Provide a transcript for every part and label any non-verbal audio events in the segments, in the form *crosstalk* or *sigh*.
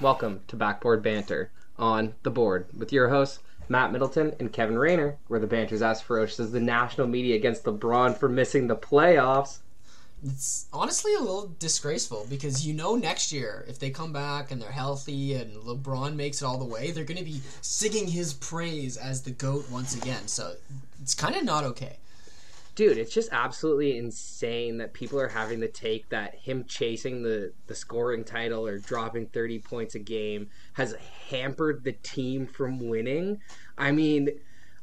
Welcome to Backboard Banter on the board with your hosts, Matt Middleton and Kevin Rayner, where the banter's as ferocious as the national media against LeBron for missing the playoffs. It's honestly a little disgraceful because you know next year if they come back and they're healthy and LeBron makes it all the way, they're going to be singing his praise as the GOAT once again. So it's kind of not okay. Dude, it's just absolutely insane that people are having the take that him chasing the, the scoring title or dropping 30 points a game has hampered the team from winning. I mean,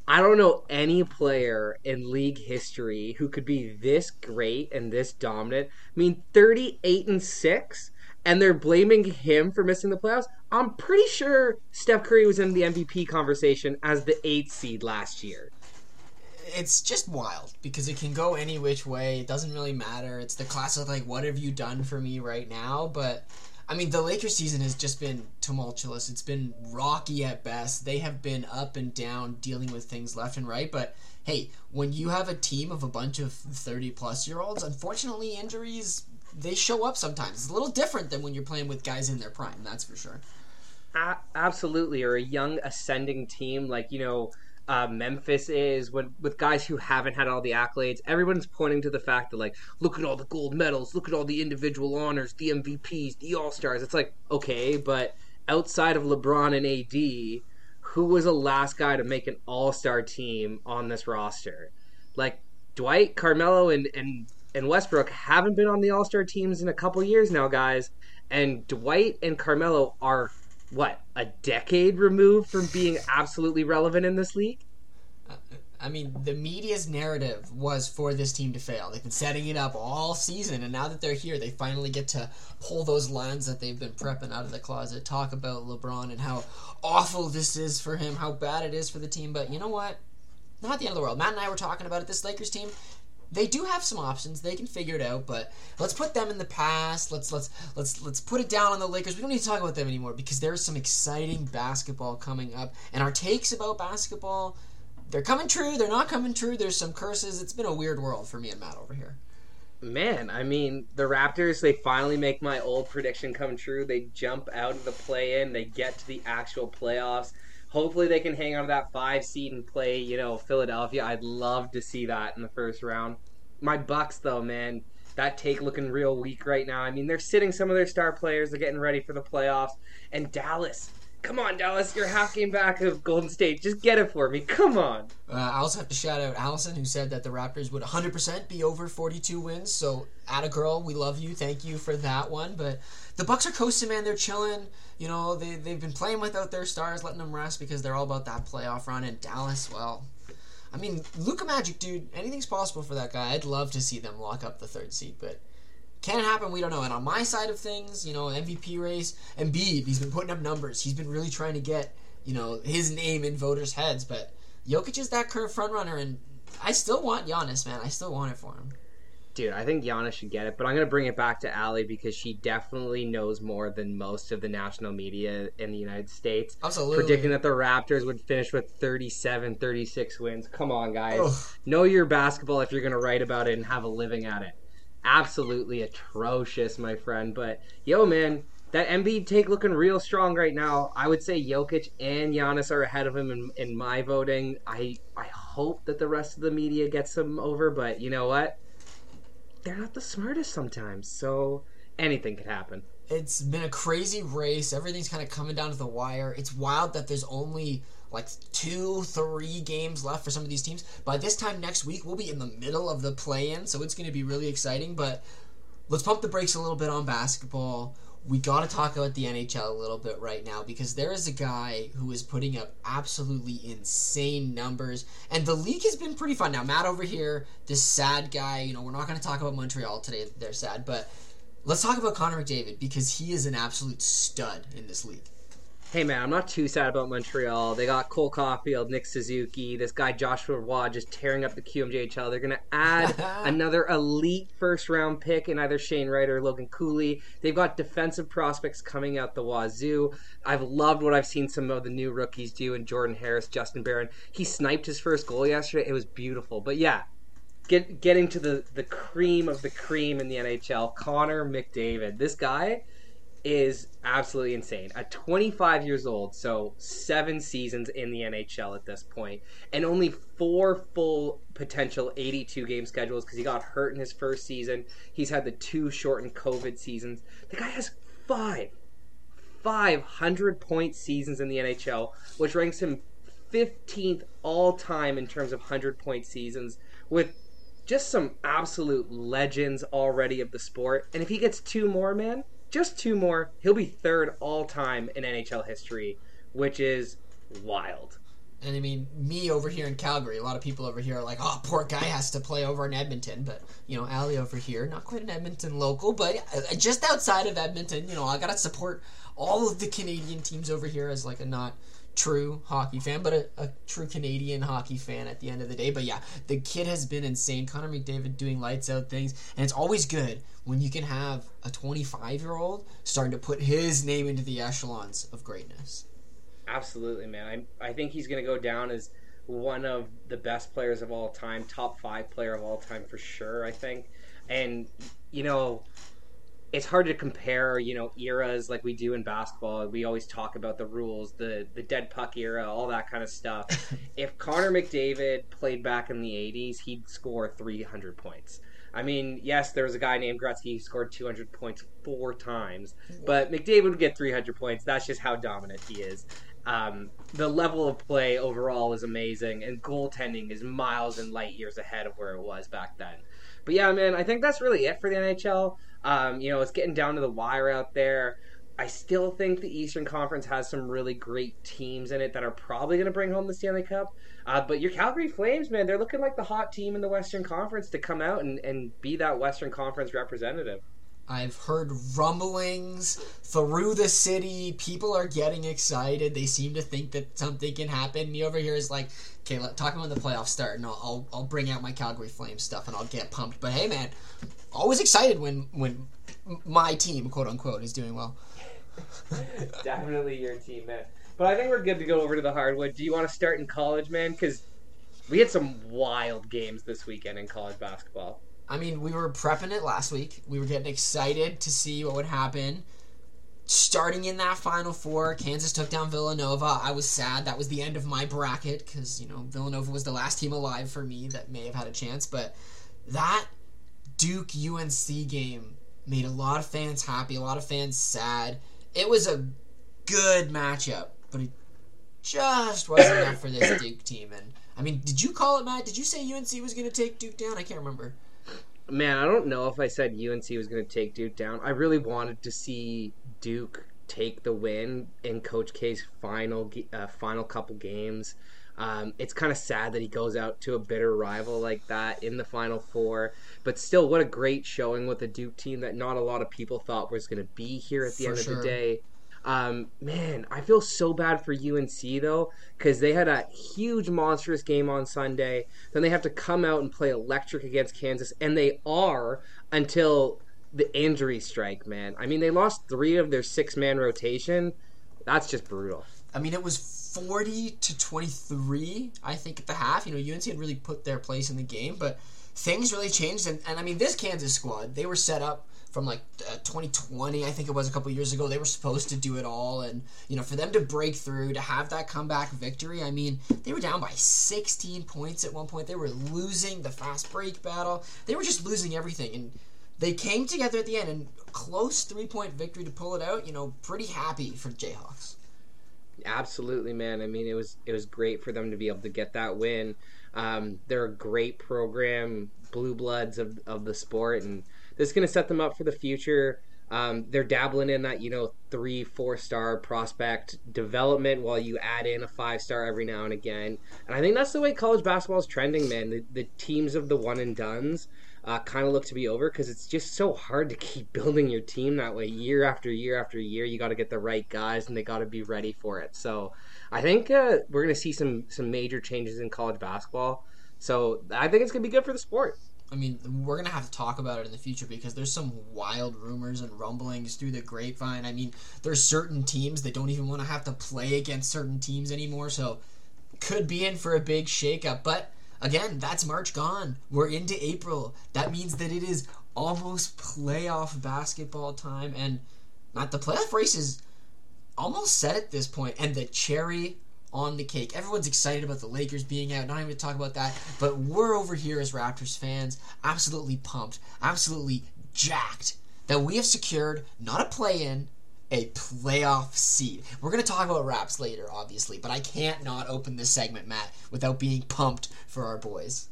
I don't know any player in league history who could be this great and this dominant. I mean, 38 and 6 and they're blaming him for missing the playoffs. I'm pretty sure Steph Curry was in the MVP conversation as the 8th seed last year it's just wild because it can go any which way. It doesn't really matter. It's the classic like, what have you done for me right now? But I mean, the Lakers season has just been tumultuous. It's been rocky at best. They have been up and down, dealing with things left and right. But hey, when you have a team of a bunch of thirty plus year olds, unfortunately, injuries they show up sometimes. It's a little different than when you're playing with guys in their prime. That's for sure. Absolutely, or a young ascending team like you know uh, Memphis is when with guys who haven't had all the accolades. Everyone's pointing to the fact that like, look at all the gold medals, look at all the individual honors, the MVPs, the All Stars. It's like okay, but outside of LeBron and AD, who was the last guy to make an All Star team on this roster? Like Dwight, Carmelo, and and and Westbrook haven't been on the All Star teams in a couple years now, guys. And Dwight and Carmelo are what a decade removed from being absolutely relevant in this league. I mean, the media's narrative was for this team to fail. They've been setting it up all season, and now that they're here, they finally get to pull those lines that they've been prepping out of the closet, talk about LeBron and how awful this is for him, how bad it is for the team. But you know what? Not the end of the world. Matt and I were talking about it. This Lakers team, they do have some options. They can figure it out, but let's put them in the past. Let's let's let's let's put it down on the Lakers. We don't need to talk about them anymore because there's some exciting basketball coming up, and our takes about basketball, they're coming true. They're not coming true. There's some curses. It's been a weird world for me and Matt over here. Man, I mean, the Raptors, they finally make my old prediction come true. They jump out of the play in, they get to the actual playoffs. Hopefully, they can hang on to that five seed and play, you know, Philadelphia. I'd love to see that in the first round. My Bucks, though, man, that take looking real weak right now. I mean, they're sitting some of their star players. They're getting ready for the playoffs. And Dallas, come on, Dallas, you're half game back of Golden State. Just get it for me. Come on. Uh, I also have to shout out Allison, who said that the Raptors would 100% be over 42 wins. So, at a girl, we love you. Thank you for that one. But the Bucks are coasting, man. They're chilling. You know, they they've been playing without their stars, letting them rest because they're all about that playoff run. And Dallas, well, I mean, Luka Magic, dude, anything's possible for that guy. I'd love to see them lock up the third seed, but can it happen? We don't know. And on my side of things, you know, MVP race, Embiid, he's been putting up numbers. He's been really trying to get, you know, his name in voters' heads. But Jokic is that current frontrunner, and I still want Giannis, man. I still want it for him dude, I think Giannis should get it, but I'm going to bring it back to Allie because she definitely knows more than most of the national media in the United States. Absolutely. Predicting that the Raptors would finish with 37, 36 wins. Come on, guys. Ugh. Know your basketball if you're going to write about it and have a living at it. Absolutely atrocious, my friend. But, yo, man, that Embiid take looking real strong right now. I would say Jokic and Giannis are ahead of him in, in my voting. I I hope that the rest of the media gets him over, but you know what? they're not the smartest sometimes. So anything could happen. It's been a crazy race. Everything's kind of coming down to the wire. It's wild that there's only like two, three games left for some of these teams. By this time next week, we'll be in the middle of the play in, so it's going to be really exciting. But let's pump the brakes a little bit on basketball we got to talk about the NHL a little bit right now because there is a guy who is putting up absolutely insane numbers, and the league has been pretty fun. Now, Matt over here, this sad guy, you know, we're not going to talk about Montreal today, they're sad, but let's talk about Connor McDavid because he is an absolute stud in this league hey man, I'm not too sad about Montreal. They got Cole Caufield, Nick Suzuki, this guy Joshua Roy just tearing up the QMJHL. They're gonna add *laughs* another elite first round pick in either Shane Wright or Logan Cooley. They've got defensive prospects coming out the wazoo. I've loved what I've seen some of the new rookies do in Jordan Harris, Justin Barron. He sniped his first goal yesterday. It was beautiful. But yeah, get getting to the the cream of the cream in the NHL, Connor McDavid. This guy is absolutely insane. At 25 years old, so seven seasons in the NHL at this point, and only four full potential 82 game schedules because he got hurt in his first season. He's had the two shortened COVID seasons. The guy has five, 500 point seasons in the NHL, which ranks him 15th all time in terms of 100 point seasons, with just some absolute legends already of the sport. And if he gets two more, man, just two more, he'll be third all time in NHL history, which is wild. And I mean, me over here in Calgary, a lot of people over here are like, "Oh, poor guy has to play over in Edmonton." But you know, Ali over here, not quite an Edmonton local, but uh, just outside of Edmonton, you know, I gotta support all of the Canadian teams over here as like a not true hockey fan, but a, a, true Canadian hockey fan at the end of the day. But yeah, the kid has been insane. Connor McDavid doing lights out things, and it's always good when you can have a 25 year old starting to put his name into the echelons of greatness. Absolutely, man. I, I think he's going to go down as one of the best players of all time, top five player of all time for sure, I think. And, you know, it's hard to compare, you know, eras like we do in basketball. We always talk about the rules, the the dead puck era, all that kind of stuff. *laughs* if Connor McDavid played back in the '80s, he'd score 300 points. I mean, yes, there was a guy named Gretzky who scored 200 points four times, but McDavid would get 300 points. That's just how dominant he is. Um, the level of play overall is amazing, and goaltending is miles and light years ahead of where it was back then. But yeah, man, I think that's really it for the NHL. Um, you know, it's getting down to the wire out there. I still think the Eastern Conference has some really great teams in it that are probably going to bring home the Stanley Cup. Uh, but your Calgary Flames, man, they're looking like the hot team in the Western Conference to come out and, and be that Western Conference representative. I've heard rumblings through the city. People are getting excited. They seem to think that something can happen. Me over here is like, okay, let talk about the playoffs start, and I'll, I'll, I'll bring out my Calgary Flames stuff, and I'll get pumped. But hey, man, always excited when when my team, quote unquote, is doing well. *laughs* Definitely your team, man. But I think we're good to go over to the hardwood. Do you want to start in college, man? Because we had some wild games this weekend in college basketball. I mean, we were prepping it last week. We were getting excited to see what would happen. Starting in that Final Four, Kansas took down Villanova. I was sad. That was the end of my bracket because, you know, Villanova was the last team alive for me that may have had a chance. But that Duke UNC game made a lot of fans happy, a lot of fans sad. It was a good matchup, but it just wasn't enough for this *coughs* Duke team. And I mean, did you call it, Matt? Did you say UNC was going to take Duke down? I can't remember. Man, I don't know if I said UNC was going to take Duke down. I really wanted to see Duke take the win in Coach K's final uh, final couple games. Um, it's kind of sad that he goes out to a bitter rival like that in the Final Four. But still, what a great showing with the Duke team that not a lot of people thought was going to be here at the for end sure. of the day. Um, man, I feel so bad for UNC though because they had a huge monstrous game on Sunday. Then they have to come out and play electric against Kansas, and they are until the injury strike. Man, I mean they lost three of their six man rotation. That's just brutal. I mean it was forty to twenty three. I think at the half. You know UNC had really put their place in the game, but things really changed. And, and I mean this Kansas squad, they were set up from like uh, 2020, I think it was a couple years ago. They were supposed to do it all, and you know, for them to break through, to have that comeback victory. I mean, they were down by 16 points at one point. They were losing the fast break battle. They were just losing everything, and they came together at the end and close three point victory to pull it out. You know, pretty happy for Jayhawks. Absolutely, man. I mean, it was it was great for them to be able to get that win. Um, they're a great program, blue bloods of, of the sport, and this is going to set them up for the future. Um, they're dabbling in that you know three four star prospect development while you add in a five star every now and again. And i think that's the way college basketball is trending man. The, the teams of the one and dones uh, kind of look to be over because it's just so hard to keep *laughs* building your team that way year after year after year. You got to get the right guys and they got to be ready for it. So i think uh, we're going to see some some major changes in college basketball. So i think it's going to be good for the sport I mean, we're gonna have to talk about it in the future because there's some wild rumors and rumblings through the grapevine. I mean, there's certain teams that don't even want to have to play against certain teams anymore, so could be in for a big shakeup. But again, that's March gone. We're into April. That means that it is almost playoff basketball time, and Matt, the playoff race is almost set at this point, and the cherry on the cake. Everyone's excited about the Lakers being out. Not even to talk about that, but we're over here as Raptors fans, absolutely pumped, absolutely jacked that we have secured not a play-in, a playoff seed. We're going to talk about Raps later, obviously, but I can't not open this segment, Matt, without being pumped for our boys.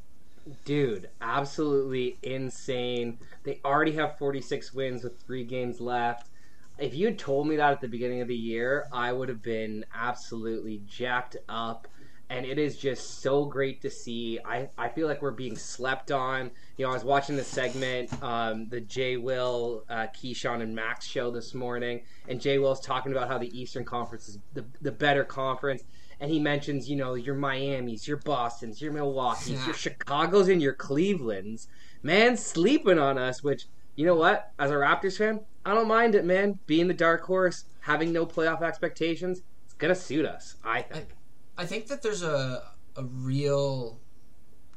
Dude, absolutely insane. They already have 46 wins with three games left. If you had told me that at the beginning of the year, I would have been absolutely jacked up. And it is just so great to see. I, I feel like we're being slept on. You know, I was watching the segment, um, the Jay Will, uh, Keyshawn, and Max show this morning, and Jay Will's talking about how the Eastern Conference is the, the better conference and he mentions, you know, your Miami's, your Boston's, your Milwaukee's, your Chicago's, and your Cleveland's. Man, sleeping on us, which, you know what? As a Raptors fan, I don't mind it, man. Being the dark horse, having no playoff expectations, it's to suit us, I think. I, I think that there's a, a real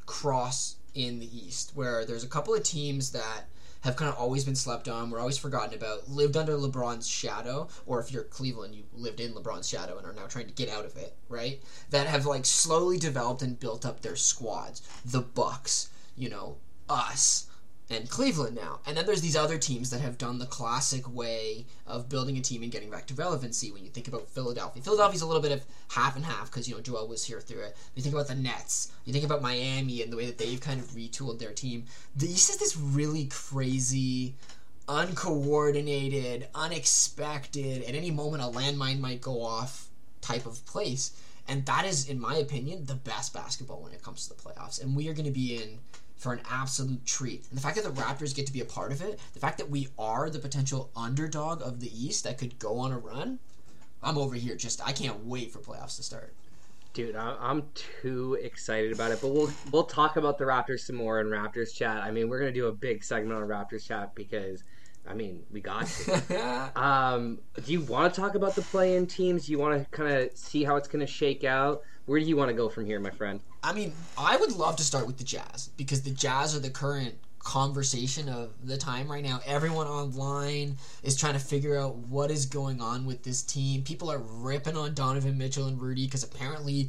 cross in the East where there's a couple of teams that have kind of always been slept on, were always forgotten about, lived under LeBron's shadow, or if you're Cleveland, you lived in LeBron's shadow and are now trying to get out of it, right? That have like slowly developed and built up their squads. The Bucks, you know, us, and Cleveland now. And then there's these other teams that have done the classic way of building a team and getting back to relevancy. When you think about Philadelphia, Philadelphia's a little bit of half and half because you know Joel was here through it. You think about the Nets, you think about Miami and the way that they've kind of retooled their team. The East is this really crazy, uncoordinated, unexpected. At any moment, a landmine might go off type of place. And that is, in my opinion, the best basketball when it comes to the playoffs. And we are going to be in for an absolute treat. And the fact that the Raptors get to be a part of it, the fact that we are the potential underdog of the East that could go on a run, I'm over here. Just I can't wait for playoffs to start. Dude, I'm too excited about it. But we'll we'll talk about the Raptors some more in Raptors chat. I mean, we're gonna do a big segment on Raptors chat because, I mean, we got to. *laughs* um, do you want to talk about the play-in teams? Do you want to kind of see how it's gonna shake out? Where do you want to go from here, my friend? I mean, I would love to start with the Jazz because the Jazz are the current conversation of the time right now. Everyone online is trying to figure out what is going on with this team. People are ripping on Donovan Mitchell and Rudy because apparently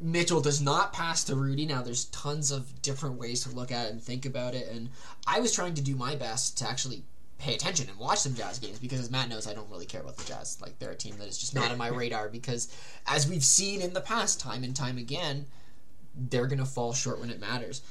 Mitchell does not pass to Rudy. Now, there's tons of different ways to look at it and think about it, and I was trying to do my best to actually pay attention and watch some Jazz games because, as Matt knows, I don't really care about the Jazz. Like, they're a team that is just not on my radar because, as we've seen in the past, time and time again, they're going to fall short when it matters.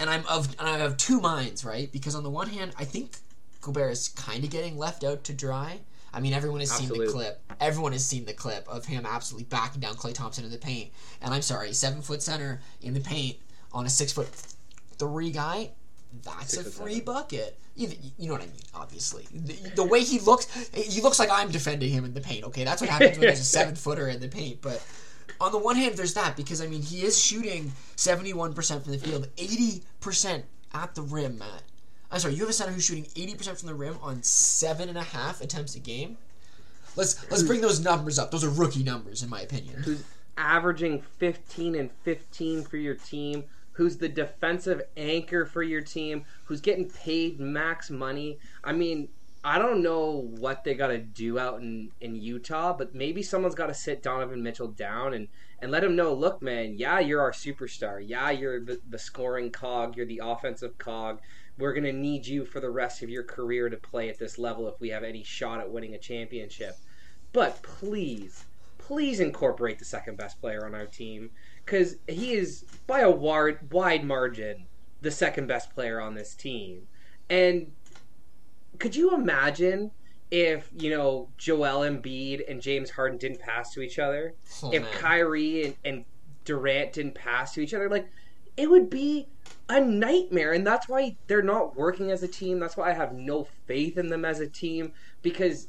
And I'm of and I have two minds, right? Because on the one hand, I think Gobert is kind of getting left out to dry. I mean, everyone has Absolutely. seen the clip. Everyone has seen the clip of him absolutely backing down Klay Thompson in the paint. And I'm sorry, seven foot center in the paint on a six foot three guy. That's Six a free seven. bucket. You, you know what I mean? Obviously, the, the way he looks, he looks like I'm defending him in the paint. Okay, that's what happens when there's a *laughs* seven footer in the paint. But on the one hand, there's that because I mean he is shooting 71% from the field, 80% at the rim. Matt, I'm sorry, you have a center who's shooting 80% from the rim on seven and a half attempts a game. Let's let's bring those numbers up. Those are rookie numbers, in my opinion. Who's averaging 15 and 15 for your team? Who's the defensive anchor for your team? Who's getting paid max money? I mean, I don't know what they got to do out in, in Utah, but maybe someone's got to sit Donovan Mitchell down and, and let him know look, man, yeah, you're our superstar. Yeah, you're the, the scoring cog. You're the offensive cog. We're going to need you for the rest of your career to play at this level if we have any shot at winning a championship. But please, please incorporate the second best player on our team because he is by a wide, wide margin the second best player on this team. And could you imagine if you know Joel Embiid and James Harden didn't pass to each other? Oh, if man. Kyrie and, and Durant didn't pass to each other, like it would be a nightmare. And that's why they're not working as a team. That's why I have no faith in them as a team because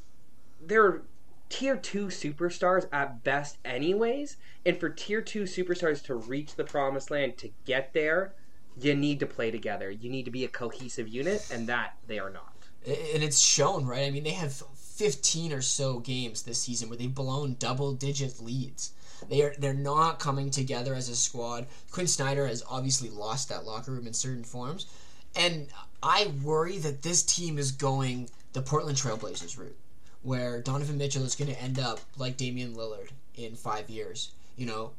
they're tier two superstars at best, anyways. And for tier two superstars to reach the promised land, to get there, you need to play together. You need to be a cohesive unit, and that they are not. and it's shown, right? I mean, they have 15 or so games this season where they've blown double-digit leads. They are they're not coming together as a squad. Quin Snyder has obviously lost that locker room in certain forms, and I worry that this team is going the Portland Trailblazers route, where Donovan Mitchell is going to end up like Damian Lillard in five years. You know,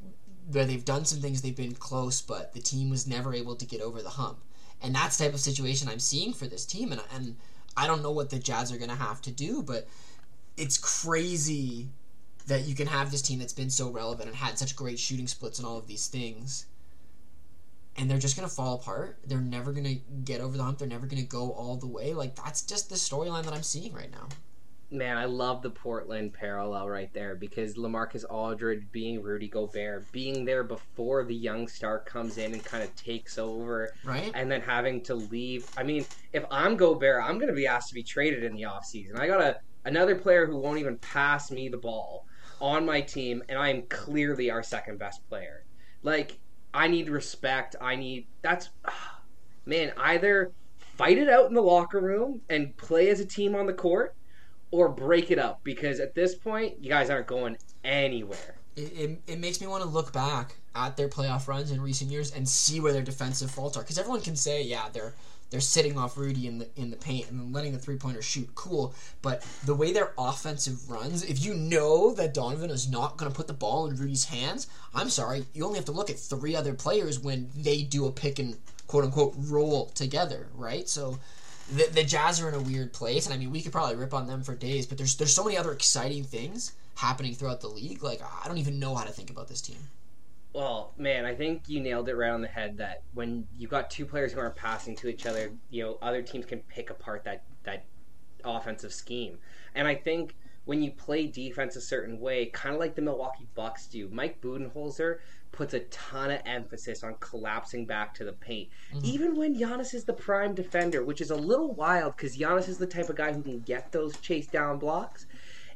where they've done some things, they've been close, but the team was never able to get over the hump. And that's the type of situation I'm seeing for this team. And, and I don't know what the Jazz are going to have to do, but it's crazy that you can have this team that's been so relevant and had such great shooting splits and all of these things. And they're just going to fall apart. They're never going to get over the hump. They're never going to go all the way. Like, that's just the storyline that I'm seeing right now man, I love the Portland parallel right there because LaMarcus Aldridge being Rudy Gobert, being there before the young star comes in and kind of takes over, right? And then having to leave. I mean, if I'm Gobert, I'm going to be asked to be traded in the offseason. I got a another player who won't even pass me the ball on my team, and I am clearly our second best player. Like, I need respect. I need that's *sighs* man, either fight it out in the locker room and play as a team on the court or break it up because at this point you guys aren't going anywhere. It, it, it makes me want to look back at their playoff runs in recent years and see where their defensive faults are because everyone can say yeah they're they're sitting off Rudy in the in the paint and letting the three pointer shoot cool but the way their offensive runs if you know that Donovan is not going to put the ball in Rudy's hands I'm sorry you only have to look at three other players when they do a pick and quote unquote roll together right so the, the Jazz are in a weird place, and I mean, we could probably rip on them for days, but there's there's so many other exciting things happening throughout the league. Like, I don't even know how to think about this team. Well, man, I think you nailed it right on the head. That when you've got two players who aren't passing to each other, you know, other teams can pick apart that that offensive scheme. And I think when you play defense a certain way, kind of like the Milwaukee Bucks do, Mike Budenholzer puts a ton of emphasis on collapsing back to the paint. Mm-hmm. Even when Giannis is the prime defender, which is a little wild because Giannis is the type of guy who can get those chase down blocks.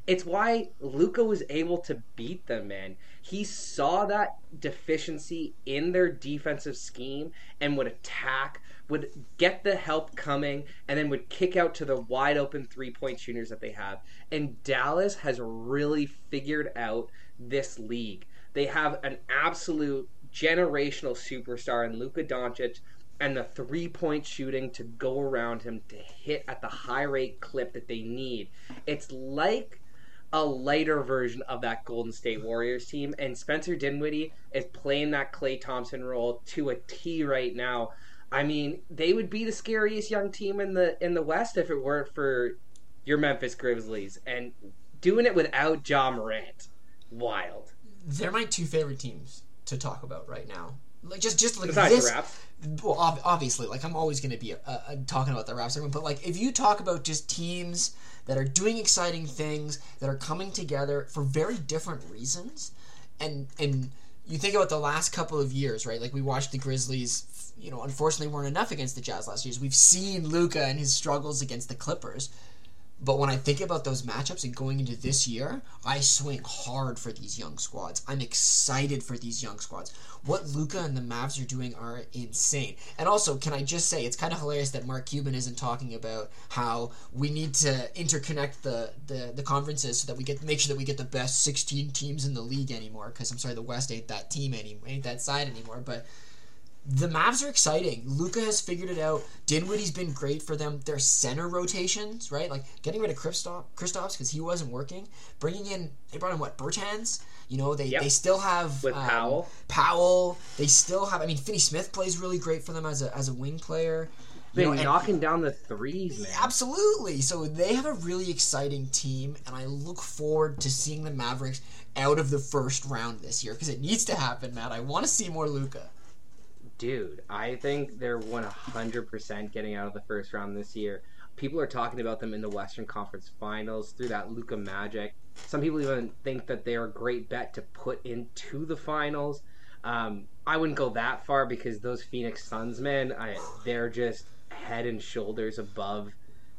It's why Luka was able to beat them, man. He saw that deficiency in their defensive scheme and would attack, would get the help coming, and then would kick out to the wide open three point shooters that they have. And Dallas has really figured out this league. They have an absolute generational superstar in Luka Doncic and the three point shooting to go around him to hit at the high rate clip that they need. It's like a lighter version of that Golden State Warriors team, and Spencer Dinwiddie is playing that Klay Thompson role to a T right now. I mean, they would be the scariest young team in the in the West if it weren't for your Memphis Grizzlies, and doing it without Ja Morant, wild they're my two favorite teams to talk about right now. Like just just like Besides this. Well, ob- obviously, like I'm always going to be uh, uh, talking about the Raps segment, but like if you talk about just teams that are doing exciting things that are coming together for very different reasons, and and you think about the last couple of years, right? Like we watched the Grizzlies, you know, unfortunately weren't enough against the Jazz last year. We've seen Luka and his struggles against the Clippers. But when I think about those matchups and going into this year, I swing hard for these young squads. I'm excited for these young squads. What Luka and the Mavs are doing are insane. And also, can I just say, it's kind of hilarious that Mark Cuban isn't talking about how we need to interconnect the, the, the conferences so that we get make sure that we get the best 16 teams in the league anymore. Because I'm sorry, the West ain't that team anymore, ain't that side anymore. But the Mavs are exciting. Luka has figured it out. Dinwiddie's been great for them. Their center rotations, right? Like getting rid of Kristaps because he wasn't working. Bringing in, they brought in what Bertans. You know, they, yep. they still have with um, Powell. Powell. They still have. I mean, Finney Smith plays really great for them as a as a wing player. You know, knocking and, down the threes, man. Absolutely. So they have a really exciting team, and I look forward to seeing the Mavericks out of the first round this year because it needs to happen, Matt. I want to see more Luka dude, I think they're 100% getting out of the first round this year. People are talking about them in the Western Conference Finals through that Luka Magic. Some people even think that they're a great bet to put into the finals. Um, I wouldn't go that far because those Phoenix Suns, man, I, they're just head and shoulders above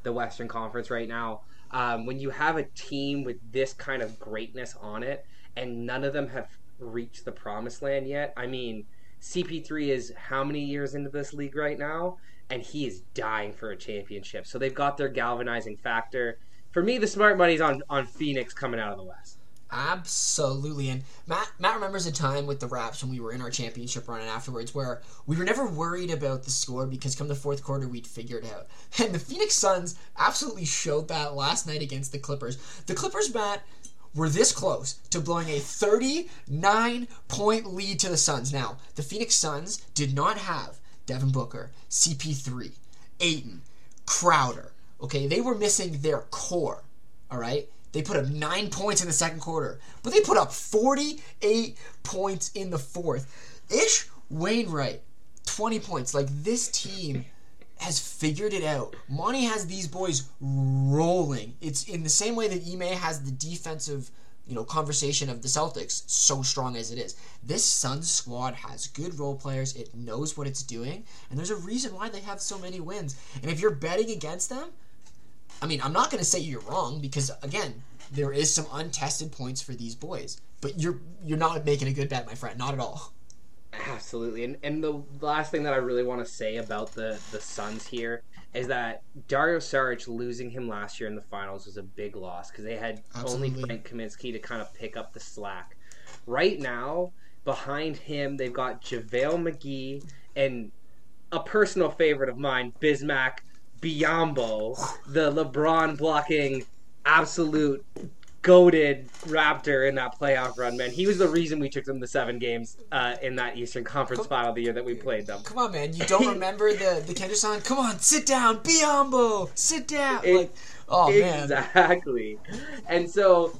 the Western Conference right now. Um, when you have a team with this kind of greatness on it, and none of them have reached the promised land yet, I mean, CP3 is how many years into this league right now, and he is dying for a championship. So they've got their galvanizing factor. For me, the smart money's on on Phoenix coming out of the West. Absolutely, and Matt Matt remembers a time with the Raps when we were in our championship run and afterwards where we were never worried about the score because come the fourth quarter we'd figure it out. *laughs* And the Phoenix Suns absolutely showed that last night against the Clippers. The Clippers, Matt, were this close to blowing a 39 point lead to the Suns. Now, the Phoenix Suns did not have Devin Booker, CP3, Ayton, Crowder. Okay, they were missing their core. All right, they put up nine points in the second quarter, but they put up 48 points in the fourth. Ish Wainwright, 20 points. Like this team has figured it out. Monty has these boys rolling. It's in the same way that Ime has the defensive, you know, conversation of the Celtics so strong as it is. This Suns squad has good role players. It knows what it's doing, and there's a reason why they have so many wins. And if you're betting against them, I mean, I'm not going to say you're wrong because again, there is some untested points for these boys. But you're you're not making a good bet, my friend. Not at all. Absolutely, and and the last thing that I really want to say about the the Suns here is that Dario Saric losing him last year in the finals was a big loss because they had Absolutely. only Frank Kaminsky to kind of pick up the slack. Right now, behind him, they've got JaVale McGee and a personal favorite of mine, Bismack Biyombo, the LeBron blocking absolute goaded Raptor in that playoff run, man. He was the reason we took them the seven games uh, in that Eastern Conference come, Final the year that we played them. Come on, man. You don't *laughs* remember the the Kendrick song? Come on, sit down, Biyombo, sit down. It, like, oh man, exactly. And so,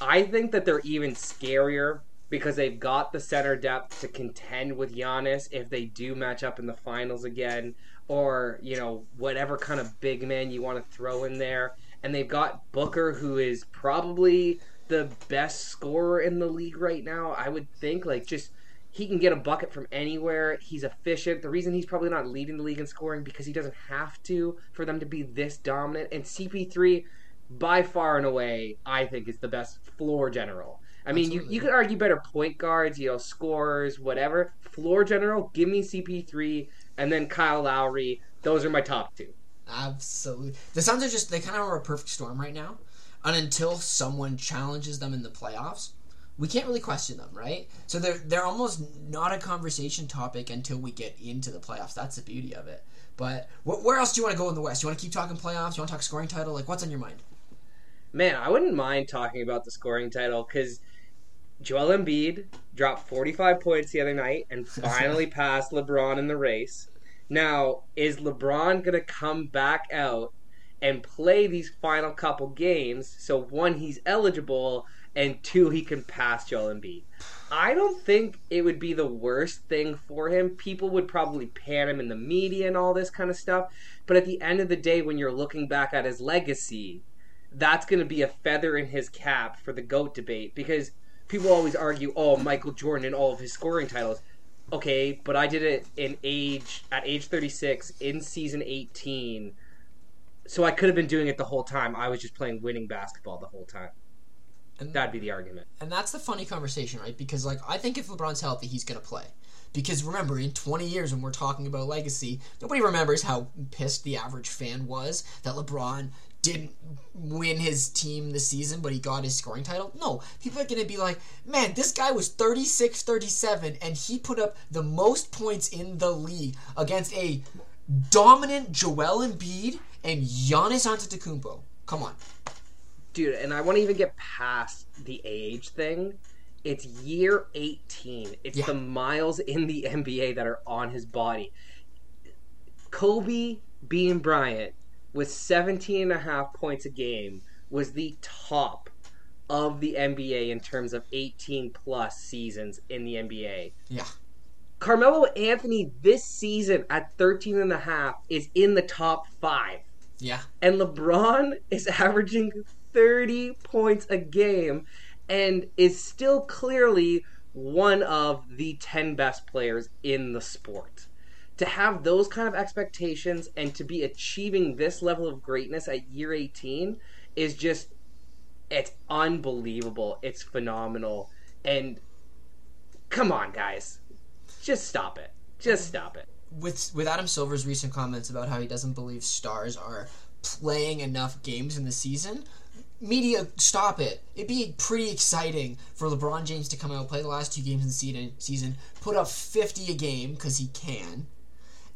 I think that they're even scarier because they've got the center depth to contend with Giannis if they do match up in the finals again, or you know whatever kind of big man you want to throw in there and they've got Booker, who is probably the best scorer in the league right now. I would think, like, just he can get a bucket from anywhere. He's efficient. The reason he's probably not leading the league in scoring because he doesn't have to for them to be this dominant. And CP3, by far and away, I think is the best floor general. I mean, you, you could argue better point guards, you know, scorers, whatever. Floor general, give me CP3, and then Kyle Lowry. Those are my top two. Absolutely. The Suns are just, they kind of are a perfect storm right now. And until someone challenges them in the playoffs, we can't really question them, right? So they're they're almost not a conversation topic until we get into the playoffs. That's the beauty of it. But wh- where else do you want to go in the West? You want to keep talking playoffs? You want to talk scoring title? Like what's on your mind? Man, I wouldn't mind talking about the scoring title because Joel Embiid dropped 45 points the other night and *laughs* finally passed LeBron in the race. Now, is LeBron going to come back out and play these final couple games so one, he's eligible, and two, he can pass Joel Embiid? I don't think it would be the worst thing for him. People would probably pan him in the media and all this kind of stuff. But at the end of the day, when you're looking back at his legacy, that's going to be a feather in his cap for the GOAT debate because people always argue, oh, Michael Jordan and all of his scoring titles okay, but I did it in age at age 36 in season 18. So I could have been doing it the whole time. I was just playing winning basketball the whole time. And that'd be the argument. And that's the funny conversation, right? Because like I think if LeBron's healthy, he's going to play. Because remember, in 20 years when we're talking about legacy, nobody remembers how pissed the average fan was that LeBron didn't win his team this season, but he got his scoring title. No, people are going to be like, man, this guy was 36 37, and he put up the most points in the league against a dominant Joel Embiid and Giannis Antetokounmpo. Come on. Dude, and I want to even get past the age thing. It's year 18. It's yeah. the miles in the NBA that are on his body. Kobe Bean Bryant with 17 and a half points a game was the top of the NBA in terms of 18 plus seasons in the NBA. Yeah. Carmelo Anthony this season at 13 and a half is in the top 5. Yeah. And LeBron is averaging 30 points a game and is still clearly one of the 10 best players in the sport to have those kind of expectations and to be achieving this level of greatness at year 18 is just it's unbelievable. It's phenomenal. And come on guys. Just stop it. Just stop it. With with Adam Silver's recent comments about how he doesn't believe stars are playing enough games in the season media, stop it. It'd be pretty exciting for LeBron James to come out, play the last two games in the season, put up 50 a game because he can,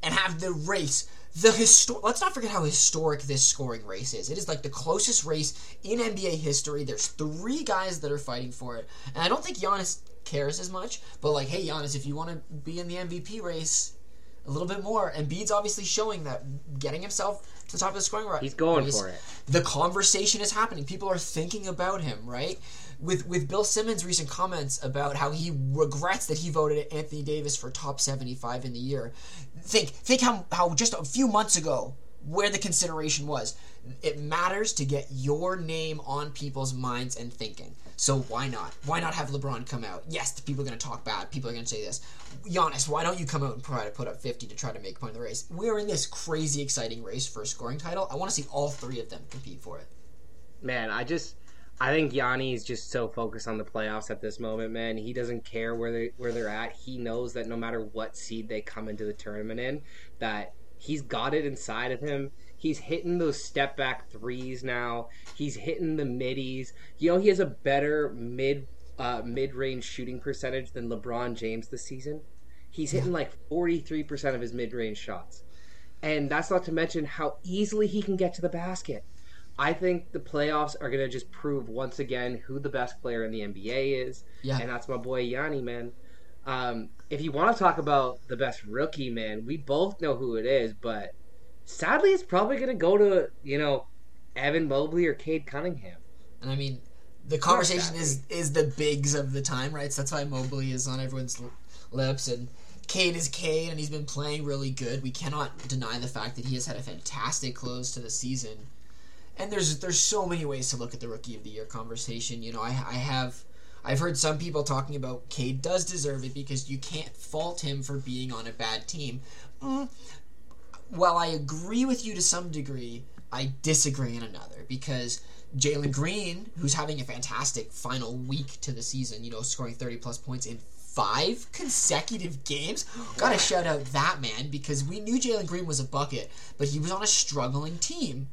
and have the race. The histor- Let's not forget how historic this scoring race is. It is like the closest race in NBA history. There's three guys that are fighting for it, and I don't think Giannis cares as much. But like, hey, Giannis, if you want to be in the MVP race, a little bit more. Embiid's obviously showing that, getting himself to the top of the scoring race. He's going for it. The conversation is happening. People are thinking about him, right? With with Bill Simmons' recent comments about how he regrets that he voted Anthony Davis for top seventy five in the year. Think think how how just a few months ago where the consideration was. It matters to get your name on people's minds and thinking. So why not? Why not have LeBron come out? Yes, people are going to talk bad. People are going to say this. Giannis, why don't you come out and try to put up 50 to try to make point of the race? We're in this crazy exciting race for a scoring title. I want to see all three of them compete for it. Man, I just I think Yanni is just so focused on the playoffs at this moment, man. He doesn't care where they where they're at. He knows that no matter what seed they come into the tournament in, that he's got it inside of him. He's hitting those step back threes now. He's hitting the middies. You know, he has a better mid uh, mid range shooting percentage than LeBron James this season. He's hitting like 43% of his mid range shots. And that's not to mention how easily he can get to the basket. I think the playoffs are going to just prove once again who the best player in the NBA is. Yeah. And that's my boy Yanni, man. Um, if you want to talk about the best rookie, man, we both know who it is, but sadly, it's probably going to go to, you know, Evan Mobley or Cade Cunningham. And I mean, the conversation is is the bigs of the time, right? So that's why Mobley is on everyone's lips, and Cade is Cade, and he's been playing really good. We cannot deny the fact that he has had a fantastic close to the season. And there's there's so many ways to look at the rookie of the year conversation. You know, I I have I've heard some people talking about Cade does deserve it because you can't fault him for being on a bad team. Mm, while I agree with you to some degree, I disagree in another because Jalen Green, who's having a fantastic final week to the season, you know, scoring 30 plus points in five consecutive games. Gotta shout out that man because we knew Jalen Green was a bucket, but he was on a struggling team,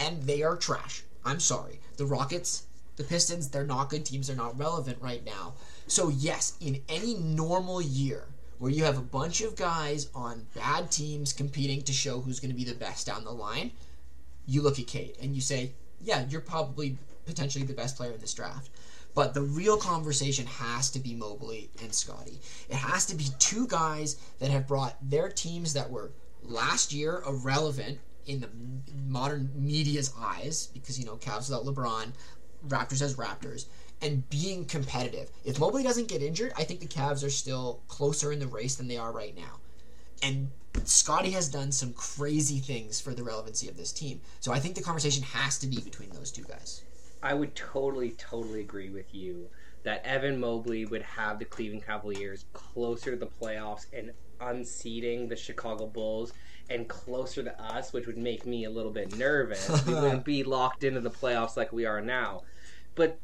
and they are trash. I'm sorry. The Rockets, the Pistons, they're not good teams. They're not relevant right now. So, yes, in any normal year where you have a bunch of guys on bad teams competing to show who's going to be the best down the line, you look at Cade and you say, yeah, you're probably potentially the best player in this draft. But the real conversation has to be Mobley and Scottie. It has to be two guys that have brought their teams that were last year irrelevant in the modern media's eyes because you know Cavs without LeBron, Raptors as Raptors, and being competitive. If Mobley doesn't get injured, I think the Cavs are still closer in the race than they are right now. And Scottie has done some crazy things for the relevancy of this team. So I think the conversation has to be between those two guys. I would totally, totally agree with you that Evan Mobley would have the Cleveland Cavaliers closer to the playoffs and unseating the Chicago Bulls and closer to us, which would make me a little bit nervous. *laughs* we wouldn't be locked into the playoffs like we are now. But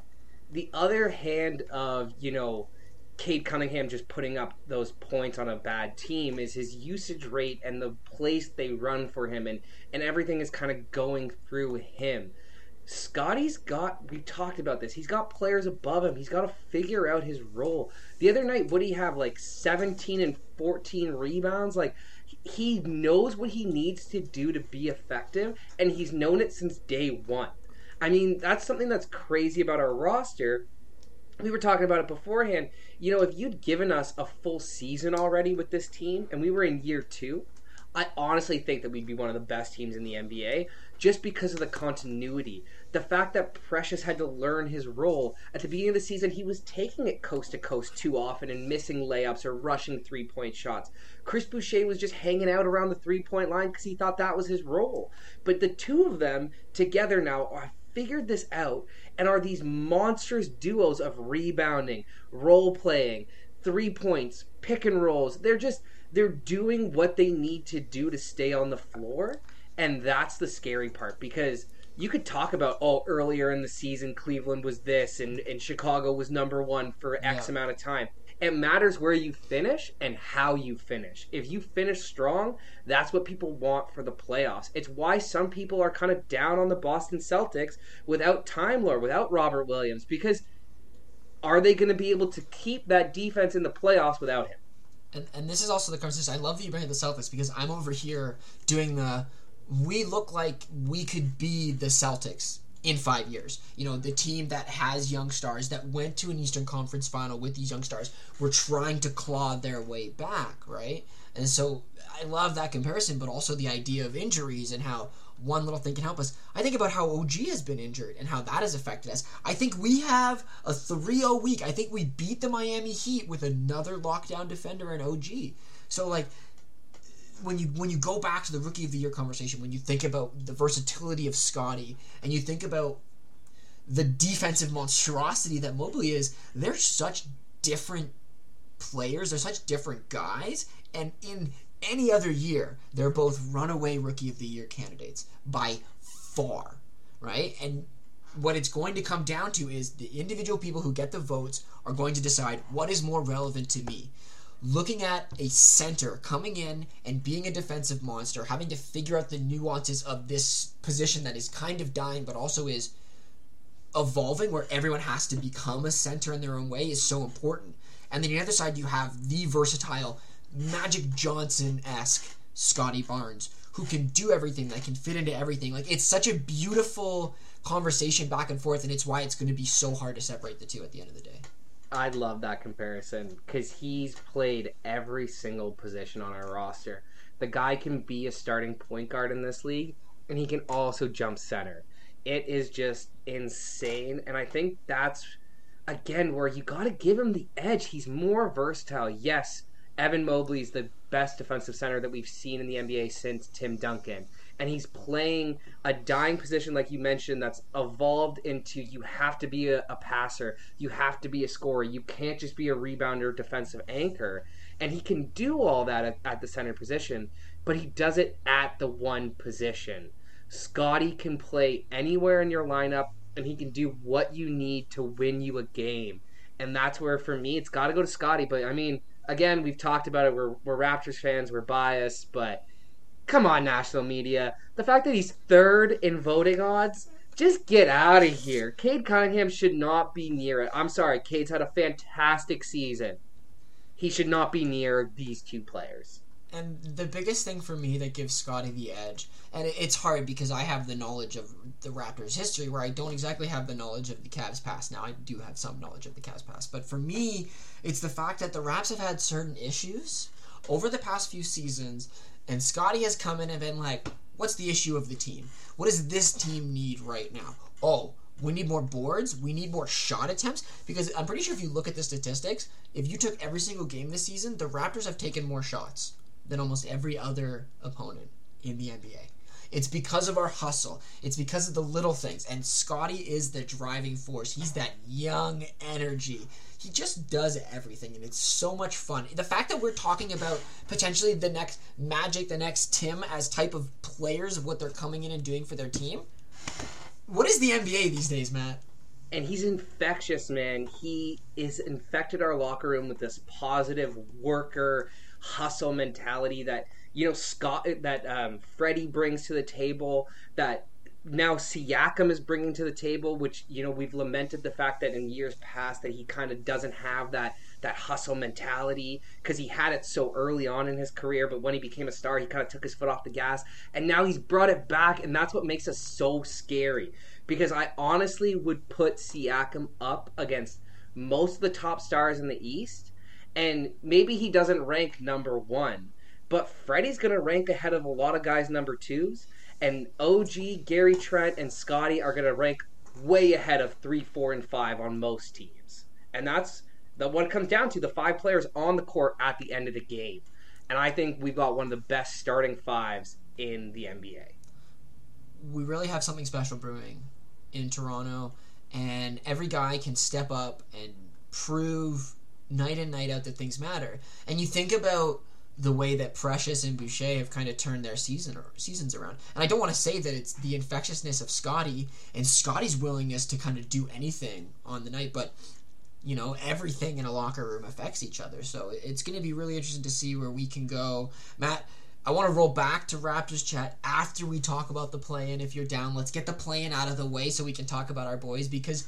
the other hand of, you know, Cade Cunningham just putting up those points on a bad team is his usage rate and the place they run for him and, and everything is kind of going through him. Scottie's got we talked about this. He's got players above him. He's got to figure out his role. The other night, what do he have? Like 17 and 14 rebounds? Like he knows what he needs to do to be effective, and he's known it since day one. I mean, that's something that's crazy about our roster. We were talking about it beforehand. You know, if you'd given us a full season already with this team and we were in year two, I honestly think that we'd be one of the best teams in the NBA just because of the continuity. The fact that Precious had to learn his role. At the beginning of the season, he was taking it coast to coast too often and missing layups or rushing three point shots. Chris Boucher was just hanging out around the three point line because he thought that was his role. But the two of them together now are figured this out and are these monstrous duos of rebounding, role playing, three points, pick and rolls. They're just they're doing what they need to do to stay on the floor, and that's the scary part because you could talk about oh earlier in the season Cleveland was this and, and Chicago was number one for X Yeah. amount of time. It matters where you finish and how you finish. If you finish strong, that's what people want for the playoffs. It's why some people are kind of down on the Boston Celtics without Time Lord, without Robert Williams, because are they going to be able to keep that defense in the playoffs without him? And, and this is also the conversation. I love that you bring up the Celtics because I'm over here doing the. We look like we could be the Celtics in five years. You know, the team that has young stars that went to an Eastern Conference final with these young stars were trying to claw their way back, right? And so I love that comparison, but also the idea of injuries and how one little thing can help us. I think about how OG has been injured and how that has affected us. I think we have a 3 0 week. I think we beat the Miami Heat with another lockdown defender in OG. So, like, when you when you go back to the rookie of the year conversation, when you think about the versatility of Scottie, and you think about the defensive monstrosity that Mobley is, they're such different players. They're such different guys, and in any other year, they're both runaway rookie of the year candidates by far, right? And what it's going to come down to is the individual people who get the votes are going to decide what is more relevant to me looking at a center coming in and being a defensive monster, having to figure out the nuances of this position that is kind of dying but also is evolving, where everyone has to become a center in their own way, is so important. And then on the other side, you have the versatile Magic Johnson esque Scottie Barnes, who can do everything, that can fit into everything. Like, it's such a beautiful conversation back and forth, and it's why it's going to be so hard to separate the two at the end of the day. I love that comparison because he's played every single position on our roster. The guy can be a starting point guard in this league, and he can also jump center. It is just insane, and I think that's again where you got to give him the edge. He's more versatile. Yes, Evan Mobley is the best defensive center that we've seen in the NBA since Tim Duncan and he's playing a dying position like you mentioned that's evolved into you have to be a, a, passer you have to be a scorer you can't just be a rebounder defensive anchor. And he can do all that at, at the center position but he does it at the one position. Scottie can play anywhere in your lineup and he can do what you need to win you a game. And that's where for me it's got to go to Scottie. but i mean again we've talked about it. We're, we're raptors fans. We're biased. But Come on, national media. The fact that he's third in voting odds, just get out of here. Cade Cunningham should not be near it. I'm sorry, Cade's had a fantastic season. He should not be near these two players. And the biggest thing for me that gives Scottie the edge, and it's hard because I have the knowledge of the Raptors' history, where I don't exactly have the knowledge of the Cavs' past. Now I do have some knowledge of the Cavs' past, but for me, it's the fact that the Raps have had certain issues over the past few seasons and Scottie has come in and been like, what's the issue of the team? What does this team need right now? Oh, we need more boards. We need more shot attempts. Because I'm pretty sure if you look at the statistics, if you took every single game this season, the Raptors have taken more shots than almost every other opponent in the NBA. It's because of our hustle. It's because of the little things. And Scottie is the driving force. He's that young energy he just does everything and it's so much fun. The fact that we're talking about potentially the next Magic, the next Tim as type of players of what they're coming in and doing for their team. What is the NBA these days, Matt? And he's infectious, man. He is infected our locker room with this positive worker hustle mentality that you know Scott that um, Freddie brings to the table that now Siakam is bringing to the table, which you know we've lamented the fact that in years past that he kind of doesn't have that that hustle mentality because he had it so early on in his career, but when he became a star, he kind of took his foot off the gas, and now he's brought it back, and that's what makes us so scary. Because I honestly would put Siakam up against most of the top stars in the East, and maybe he doesn't rank number one, but Freddie's going to rank ahead of a lot of guys number twos and OG, Gary Trent, and Scottie are going to rank way ahead of three, four, and five on most teams. And that's the what it comes down to the five players on the court at the end of the game. And I think we've got one of the best starting fives in the NBA. We really have something special brewing in Toronto, and every guy can step up and prove night in, night out that things matter. And you think about the way that Precious and Boucher have kind of turned their season or seasons around. And I don't want to say that it's the infectiousness of Scottie and Scottie's willingness to kind of do anything on the night, but you know, everything in a locker room affects each other. So it's going to be really interesting to see where we can go. Matt, I want to roll back to Raptors chat after we talk about the play in. If you're down, let's get the play in out of the way so we can talk about our boys because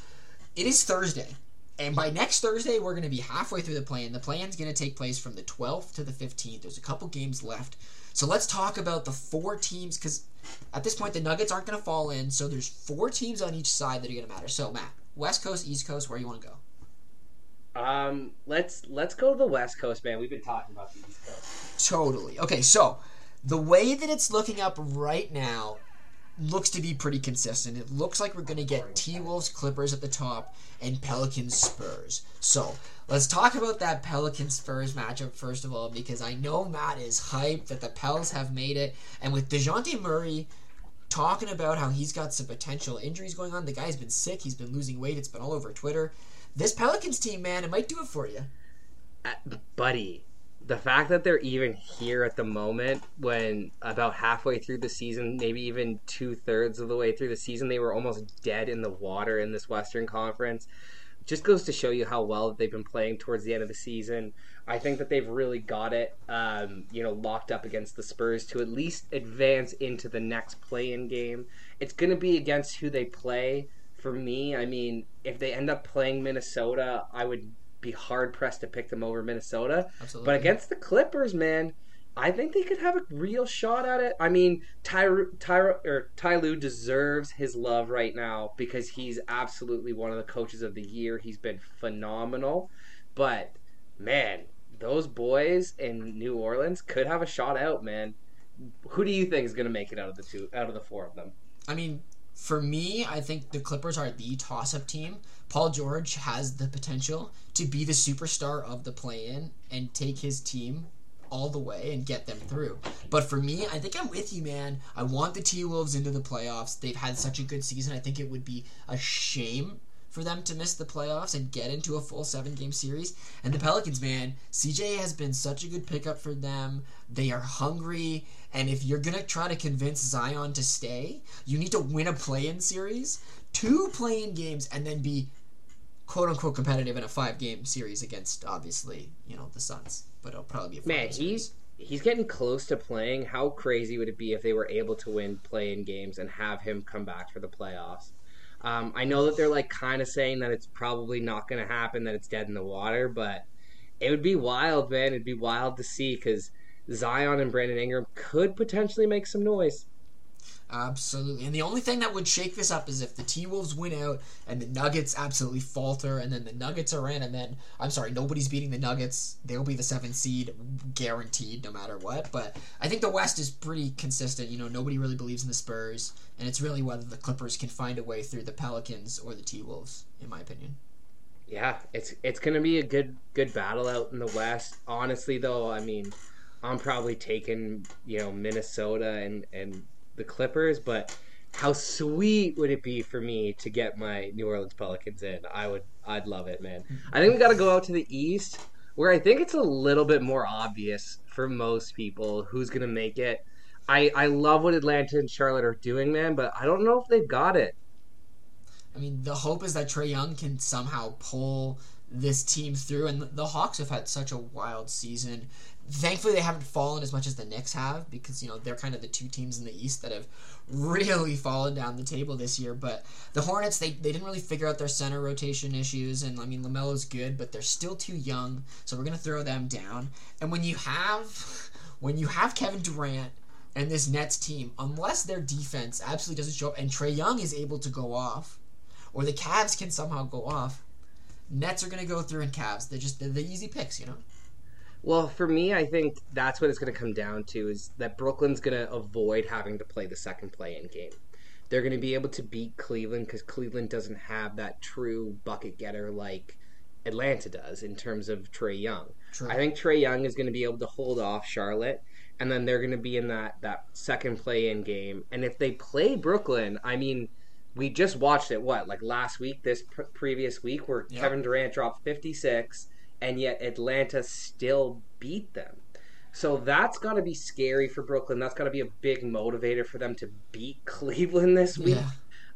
it is Thursday. And by next Thursday, we're going to be halfway through the play-in. The is going to take place from the 12th to the 15th. There's a couple games left. So let's talk about the four teams because at this point, the Nuggets aren't going to fall in. So there's four teams on each side that are going to matter. So, Matt, West Coast, East Coast, where you want to go? Um, let's let's go to the West Coast, man. We've been talking about the East Coast. Totally. Okay, so the way that it's looking up right now looks to be pretty consistent. It looks like we're going to get T Wolves Clippers at the top and Pelicans Spurs. So let's talk about that Pelicans Spurs matchup first of all, because I know Matt is hyped that the Pels have made it, and with Dejounte Murray talking about how he's got some potential injuries going on. The guy's been sick. He's been losing weight. It's been all over Twitter. This Pelicans team, man, it might do it for you. Uh, buddy, the fact that they're even here at the moment when about halfway through the season, maybe even two thirds of the way through the season, they were almost dead in the water in this Western Conference. Just goes to show you how well they've been playing towards the end of the season. I think that they've really got it, um, you know, locked up against the Spurs to at least advance into the next play-in game. It's going to be against who they play. For me, I mean, if they end up playing Minnesota, I would be hard pressed to pick them over Minnesota. Absolutely. But against the Clippers, man, I think they could have a real shot at it. I mean, Ty, Ty, or Ty Lue deserves his love right now because he's absolutely one of the coaches of the year. He's been phenomenal. But man, those boys in New Orleans could have a shot out, man. Who do you think is going to make it out of the two out of the four of them? I mean, for me, I think the Clippers are the toss-up team. Paul George has the potential to be the superstar of the play-in and take his team all the way and get them through. But for me, I think I'm with you, man. I want the T Wolves into the playoffs. They've had such a good season. I think it would be a shame for them to miss the playoffs and get into a full seven game series. And the Pelicans, man, CJ has been such a good pickup for them. They are hungry. And if you're going to try to convince Zion to stay, you need to win a play in series, two play in games, and then be quote unquote competitive in a five game series against, obviously, you know, the Suns. But it'll probably be a Man, he's. He's getting close to playing. How crazy would it be if they were able to win play in games and have him come back for the playoffs? Um, I know that they're like kind of saying that it's probably not going to happen, that it's dead in the water, but it would be wild, man. It'd be wild to see because Zion and Brandon Ingram could potentially make some noise. Absolutely. And the only thing that would shake this up is if the T Wolves win out and the Nuggets absolutely falter and then the Nuggets are in and then I'm sorry, nobody's beating the Nuggets. They'll be the seventh seed guaranteed no matter what. But I think the West is pretty consistent. You know, nobody really believes in the Spurs, and it's really whether the Clippers can find a way through the Pelicans or the T Wolves, in my opinion. Yeah, it's it's gonna be a good good battle out in the West. Honestly though, I mean I'm probably taking, you know, Minnesota and, and the Clippers, but how sweet would it be for me to get my New Orleans Pelicans in? I would I'd love it, man. I think we got to go out to the East where I think it's a little bit more obvious for most people who's going to make it. I I love what Atlanta and Charlotte are doing, man, but I don't know if they've got it. I mean, the hope is that Trae Young can somehow pull this team through, and the Hawks have had such a wild season. Thankfully, they haven't fallen as much as the Knicks have because you know they're kind of the two teams in the East that have *laughs* really fallen down the table this year. But the Hornets, they, they didn't really figure out their center rotation issues, and I mean Lamelo's good, but they're still too young, so we're gonna throw them down. And when you have *laughs* when you have Kevin Durant and this Nets team, unless their defense absolutely doesn't show up, and Trae Young is able to go off, or the Cavs can somehow go off, Nets are gonna go through and Cavs. They're just they're the easy picks, you know. Well, for me, I think that's what it's going to come down to is that Brooklyn's going to avoid having to play the second play-in game. They're going to be able to beat Cleveland because Cleveland doesn't have that true bucket getter like Atlanta does in terms of Trae Young. True. I think Trae Young is going to be able to hold off Charlotte, and then they're going to be in that that second play-in game. And if they play Brooklyn, I mean, we just watched it. What like last week, this pr- previous week, where Yep. Kevin Durant dropped fifty-six and yet Atlanta still beat them. So that's got to be scary for Brooklyn. That's got to be a big motivator for them to beat *laughs* Cleveland this week. Yeah.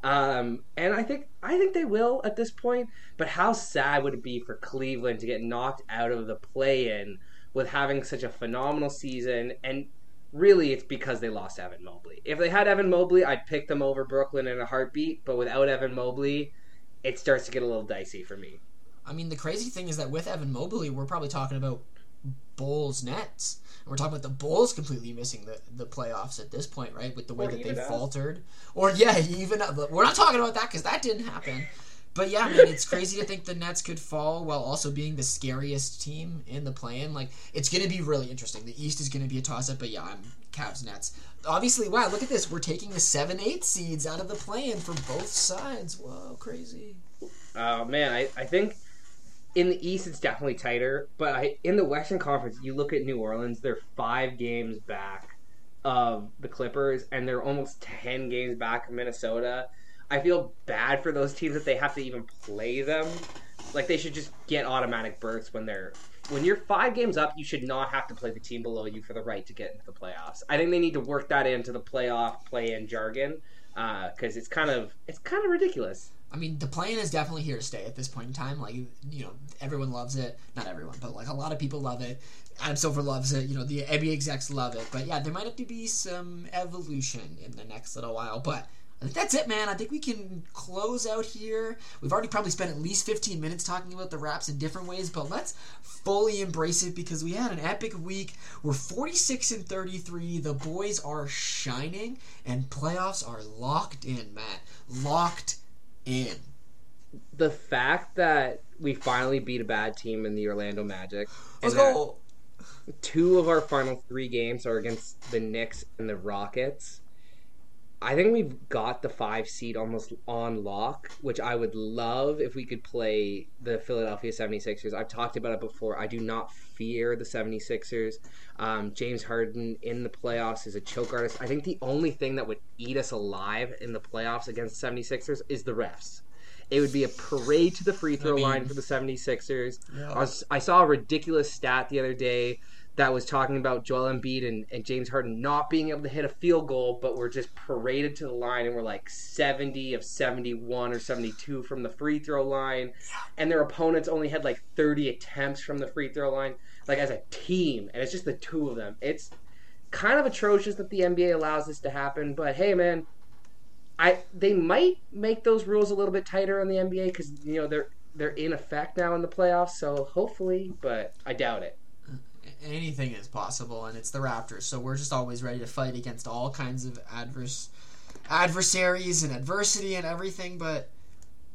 Um, and I think I think they will at this point. But how sad would it be for Cleveland to get knocked out of the play-in with having such a phenomenal season? And really, it's because they lost Evan Mobley. If they had Evan Mobley, I'd pick them over Brooklyn in a heartbeat. But without Evan Mobley, it starts to get a little dicey for me. I mean, the crazy thing is that with Evan Mobley, we're probably talking about Bulls Nets. We're talking about the Bulls completely missing the, the playoffs at this point, right? With the way Or that they even us. faltered. Or, yeah, *laughs* even we're not talking about that because that didn't happen. But yeah, I mean, it's crazy to think the Nets could fall while also being the scariest team in the play-in. Like, it's going to be really interesting. The East is going to be a toss-up, but yeah, I'm Cavs Nets. Obviously, wow, look at this. We're taking the seven, eight seeds out of the play-in for both sides. Whoa, crazy. Oh man, I, I think in the East it's definitely tighter, but I in the Western Conference you look at New Orleans, they're five games back of the Clippers, and they're almost ten games back of Minnesota. I feel bad for those teams that they have to even play them. Like they should just get automatic berths when they're when you're five games up. You should not have to play the team below you for the right to get into the playoffs. I think they need to work that into the playoff play-in jargon uh, because it's kind of it's kind of ridiculous. I mean, the play-in is definitely here to stay at this point in time. Like, you know, everyone loves it. Not everyone, but like a lot of people love it. Adam Silver loves it. You know, the NBA execs love it. But yeah, there might have to be some evolution in the next little while. But I think that's it, man. I think we can close out here. We've already probably spent at least 15 minutes talking about the Raps in different ways, but let's fully embrace it because we had an epic week. We're 46 and 33. The boys are shining, and playoffs are locked in, Matt. Locked in. the fact that we finally beat a bad team in the Orlando Magic. Let's go. Two of our final three games are against the Knicks and the Rockets. I think we've got the five seed almost on lock, which I would love if we could play the Philadelphia 76ers. I've talked about it before. I do not fear the 76ers. Um, James Harden in the playoffs is a choke artist. I think the only thing that would eat us alive in the playoffs against the 76ers is the refs. It would be a parade to the free throw mean- line for the 76ers. Yeah. I, was, I saw a ridiculous stat the other day that was talking about Joel Embiid and, and James Harden not being able to hit a field goal, but were just paraded to the line and were like 70 of 71 or 72 from the free throw line. And their opponents only had like 30 attempts from the free throw line, like as a team. And it's just the two of them. It's kind of atrocious that the NBA allows this to happen, but hey, man. I they might make those rules a little bit tighter in the NBA because you know they're they're in effect now in the playoffs. So hopefully, but I doubt it. Anything is possible and it's the raptors. So we're just always ready to fight against all kinds of adverse adversaries and adversity and everything but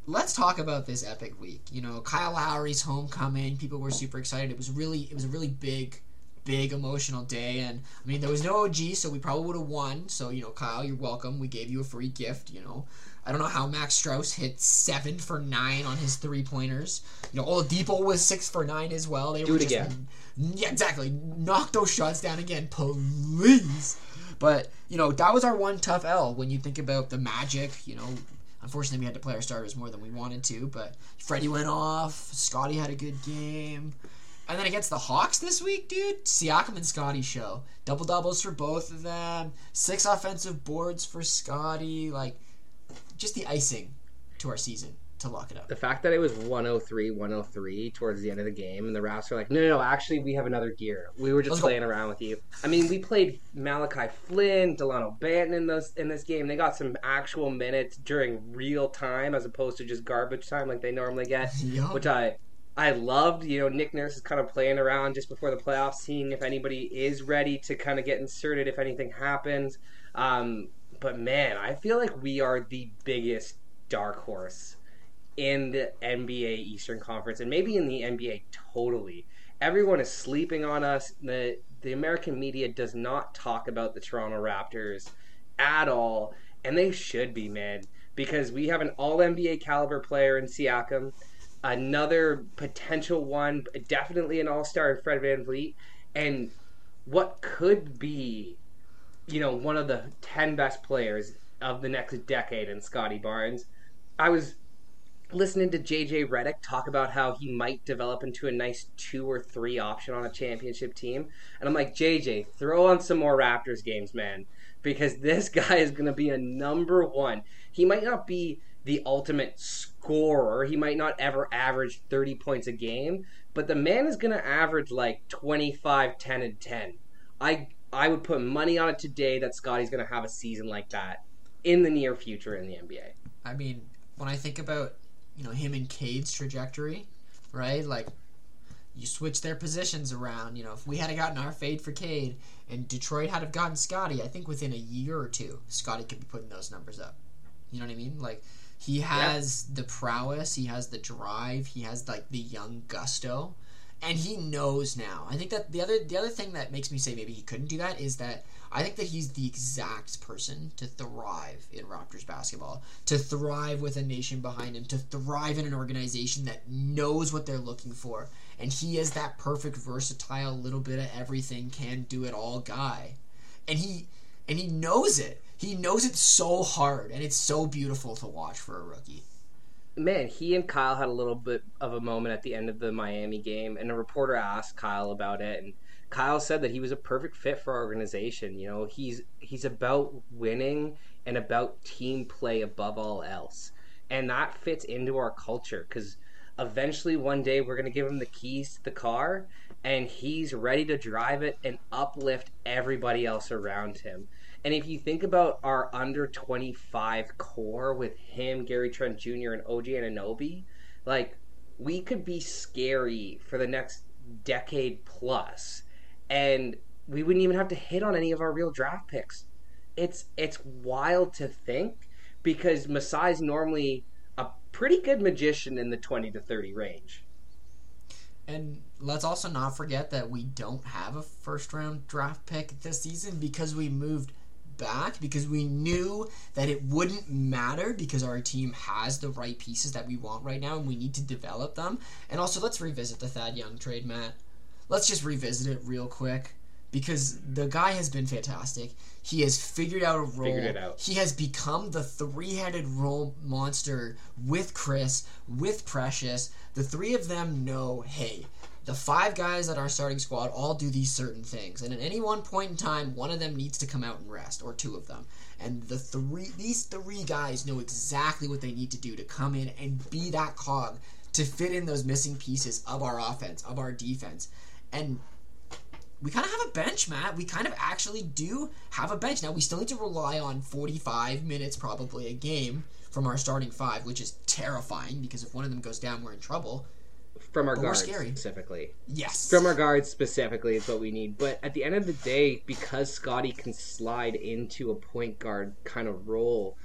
let's talk about this epic week. You know kyle lowry's homecoming. People were super excited. It was really it was a really big big emotional day and i mean there was no og so we probably would have won. So you know kyle you're welcome. We gave you a free gift you know. I don't know how Max Strus hit seven for nine on his three pointers. You know, Oladipo was six for nine as well. They Do were it just again. Yeah, exactly. Knock those shots down again, please. But you know that was our one tough L when you think about the Magic. You know, unfortunately we had to play our starters more than we wanted to. But Freddie went off. Scottie had a good game. And then against the Hawks this week, dude, Siakam and Scottie show. Double doubles for both of them. Six offensive boards for Scottie. Like, just the icing to our season to lock it up. The fact that it was 103, 103 towards the end of the game, and the Raps were like, no, no, no, actually, we have another gear. We were just Let's go. playing around with you. I mean, we played Malachi Flynn, Delano Banton in those in this game. They got some actual minutes during real time as opposed to just garbage time like they normally get, Yup. which I I loved. You know, Nick Nurse is kind of playing around just before the playoffs, seeing if anybody is ready to kind of get inserted if anything happens. Um, but man, I feel like we are the biggest dark horse in the NBA Eastern Conference and maybe in the NBA totally. Everyone is sleeping on us. The the American media does not talk about the Toronto Raptors at all, and they should be, man, because we have an all NBA caliber player in Siakam, another potential one, definitely an all star in Fred VanVleet, and what could be, you know, one of the 10 best players of the next decade in Scottie Barnes. I was listening to JJ Redick talk about how he might develop into a nice two or three option on a championship team. And I'm like, JJ, throw on some more Raptors games, man. Because this *laughs* guy is going to be a number one. He might not be the ultimate scorer, he might not ever average 30 points a game, but the man is going to average like 25, 10, and 10. I, I would put money on it today that Scottie's going to have a season like that in the near future in the NBA. I mean, when I think about you know him and Cade's trajectory, right? Like you switch their positions around. You know, if we had gotten our fade for Cade and Detroit had have gotten Scottie, I think within a year or two, Scottie could be putting those numbers up. You know what I mean? Like he has yeah. the prowess, he has the drive, he has like the young gusto, and he knows now. I think that the other the other thing that makes me say maybe he couldn't do that is that I think that he's the exact person to thrive in Raptors basketball, to thrive with a nation behind him, to thrive in an organization that knows what they're looking for. And he is that perfect, versatile, little bit of everything, can do it all guy. And he and he knows it. He knows it so hard, and it's so beautiful to watch for a rookie. Man, he and Kyle had a little bit of a moment at the end of the Miami game, and a reporter asked Kyle about it, and Kyle said that he was a perfect fit for our organization. You know, he's he's about winning and about team play above all else, and that fits into our culture because eventually one day we're gonna give him the keys to the car, and he's ready to drive it and uplift everybody else around him. And if you think about our under 25 core with him, Gary Trent Jr., and OG Anunoby, like we could be scary for the next decade plus and we wouldn't even have to hit on any of our real draft picks. It's it's wild to think because Masai's normally a pretty good magician in the 20 to 30 range. And let's also not forget that we don't have a first round draft pick this season because we moved back because we knew that it wouldn't matter because our team has the right pieces that we want right now and we need to develop them. And also, let's revisit the Thad Young trade, Matt let's just revisit it real quick because the guy has been fantastic. He has figured out a role. Figured it out. He has become the three-headed role monster with Chris, with Precious. The three of them know, hey, the five guys that are starting squad all do these certain things, and at any one point in time, one of them needs to come out and rest, or two of them. And the three, these three guys know exactly what they need to do to come in and be that cog to fit in those missing pieces of our offense, of our defense and we kind of have a bench, Matt. We kind of actually do have a bench. Now, we still need to rely on 45 minutes probably a game from our starting five, which is terrifying because if one of them goes down, we're in trouble. From our but guards specifically. Yes. From our guards specifically is what we need. But at the end of the day, because Scottie can slide into a point guard kind of role,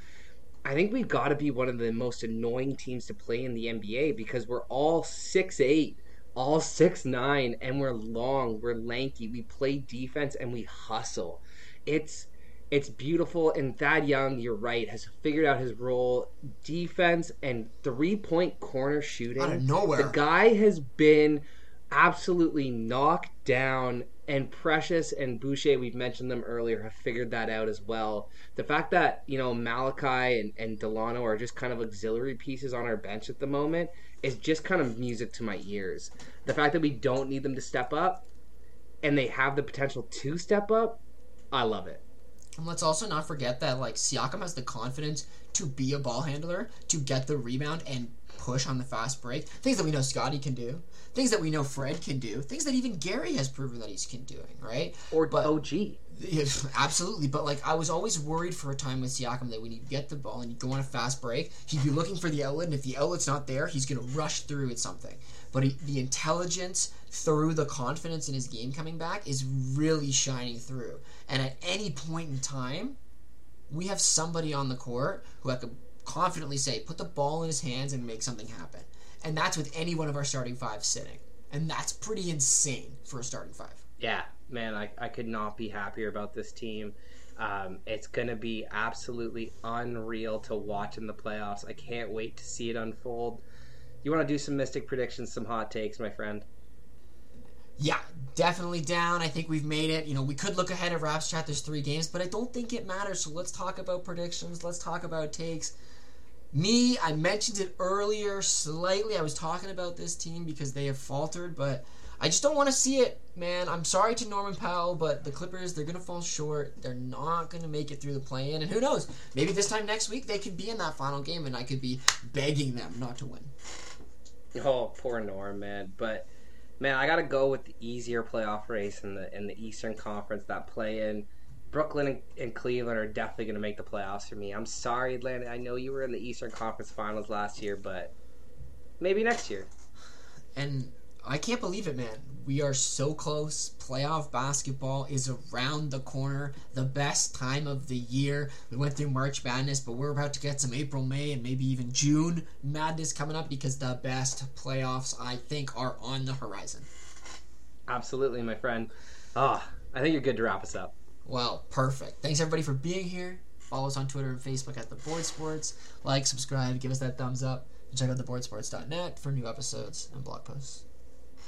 I think we've got to be one of the most annoying teams to play in the NBA because we're all six eight all six nine and we're long, we're lanky, we play defense and we hustle. It's it's beautiful and Thad Young, you're right, has figured out his role. Defense and three point corner shooting. Out of nowhere. The guy has been absolutely knocked down and Precious and Boucher, we've mentioned them earlier, have figured that out as well. The fact that, you know, Malachi and, and Delano are just kind of auxiliary pieces on our bench at the moment is just kind of music to my ears. The fact that we don't need them to step up and they have the potential to step up, I love it. And let's also not forget that like Siakam has the confidence to be a ball handler, to get the rebound and push on the fast break. Things that we know Scottie can do. Things that we know Fred can do. Things that even Gary has proven that he's can doing, right? Or but, OG. *laughs* absolutely, but like I was always worried for a time with Siakam that when you get the ball and you go on a fast break, he'd be looking for the outlet, and if the outlet's not there, he's going to rush through at something. But he, the intelligence through the confidence in his game coming back is really shining through. And at any point in time, we have somebody on the court who I could confidently say, put the ball in his hands and make something happen. And that's with any one of our starting five sitting. And that's pretty insane for a starting five. Yeah, man, I, I could not be happier about this team. Um, it's going to be absolutely unreal to watch in the playoffs. I can't wait to see it unfold. You want to do some mystic predictions, some hot takes, my friend? Yeah, definitely down. I think we've made it. You know, we could look ahead at Raps Chat. There's three games, but I don't think it matters. So let's talk about predictions. Let's talk about takes. Me, I mentioned it earlier slightly. I was talking about this team because they have faltered, but I just don't want to see it, man. I'm sorry to Norman Powell, but the Clippers, they're going to fall short. They're not going to make it through the play in. And who knows? Maybe this time next week they could be in that final game and I could be begging them not to win. Oh, poor Norm, man. But man, I gotta go with the easier playoff race in the in the Eastern Conference. That play in Brooklyn and, and Cleveland are definitely gonna make the playoffs for me. I'm sorry, Atlanta. I know you were in the Eastern Conference Finals last year, but maybe next year. And I can't believe it, man. We are so close. Playoff basketball is around the corner. The best time of the year. We went through March Madness, but we're about to get some April, May, and maybe even June madness coming up because the best playoffs, I think, are on the horizon. Absolutely, my friend. Ah, oh, I think you're good to wrap us up. Well, perfect. Thanks everybody for being here. Follow us on Twitter and Facebook at The Board Sports. Like, subscribe, give us that thumbs up, and check out theboardsports.net for new episodes and blog posts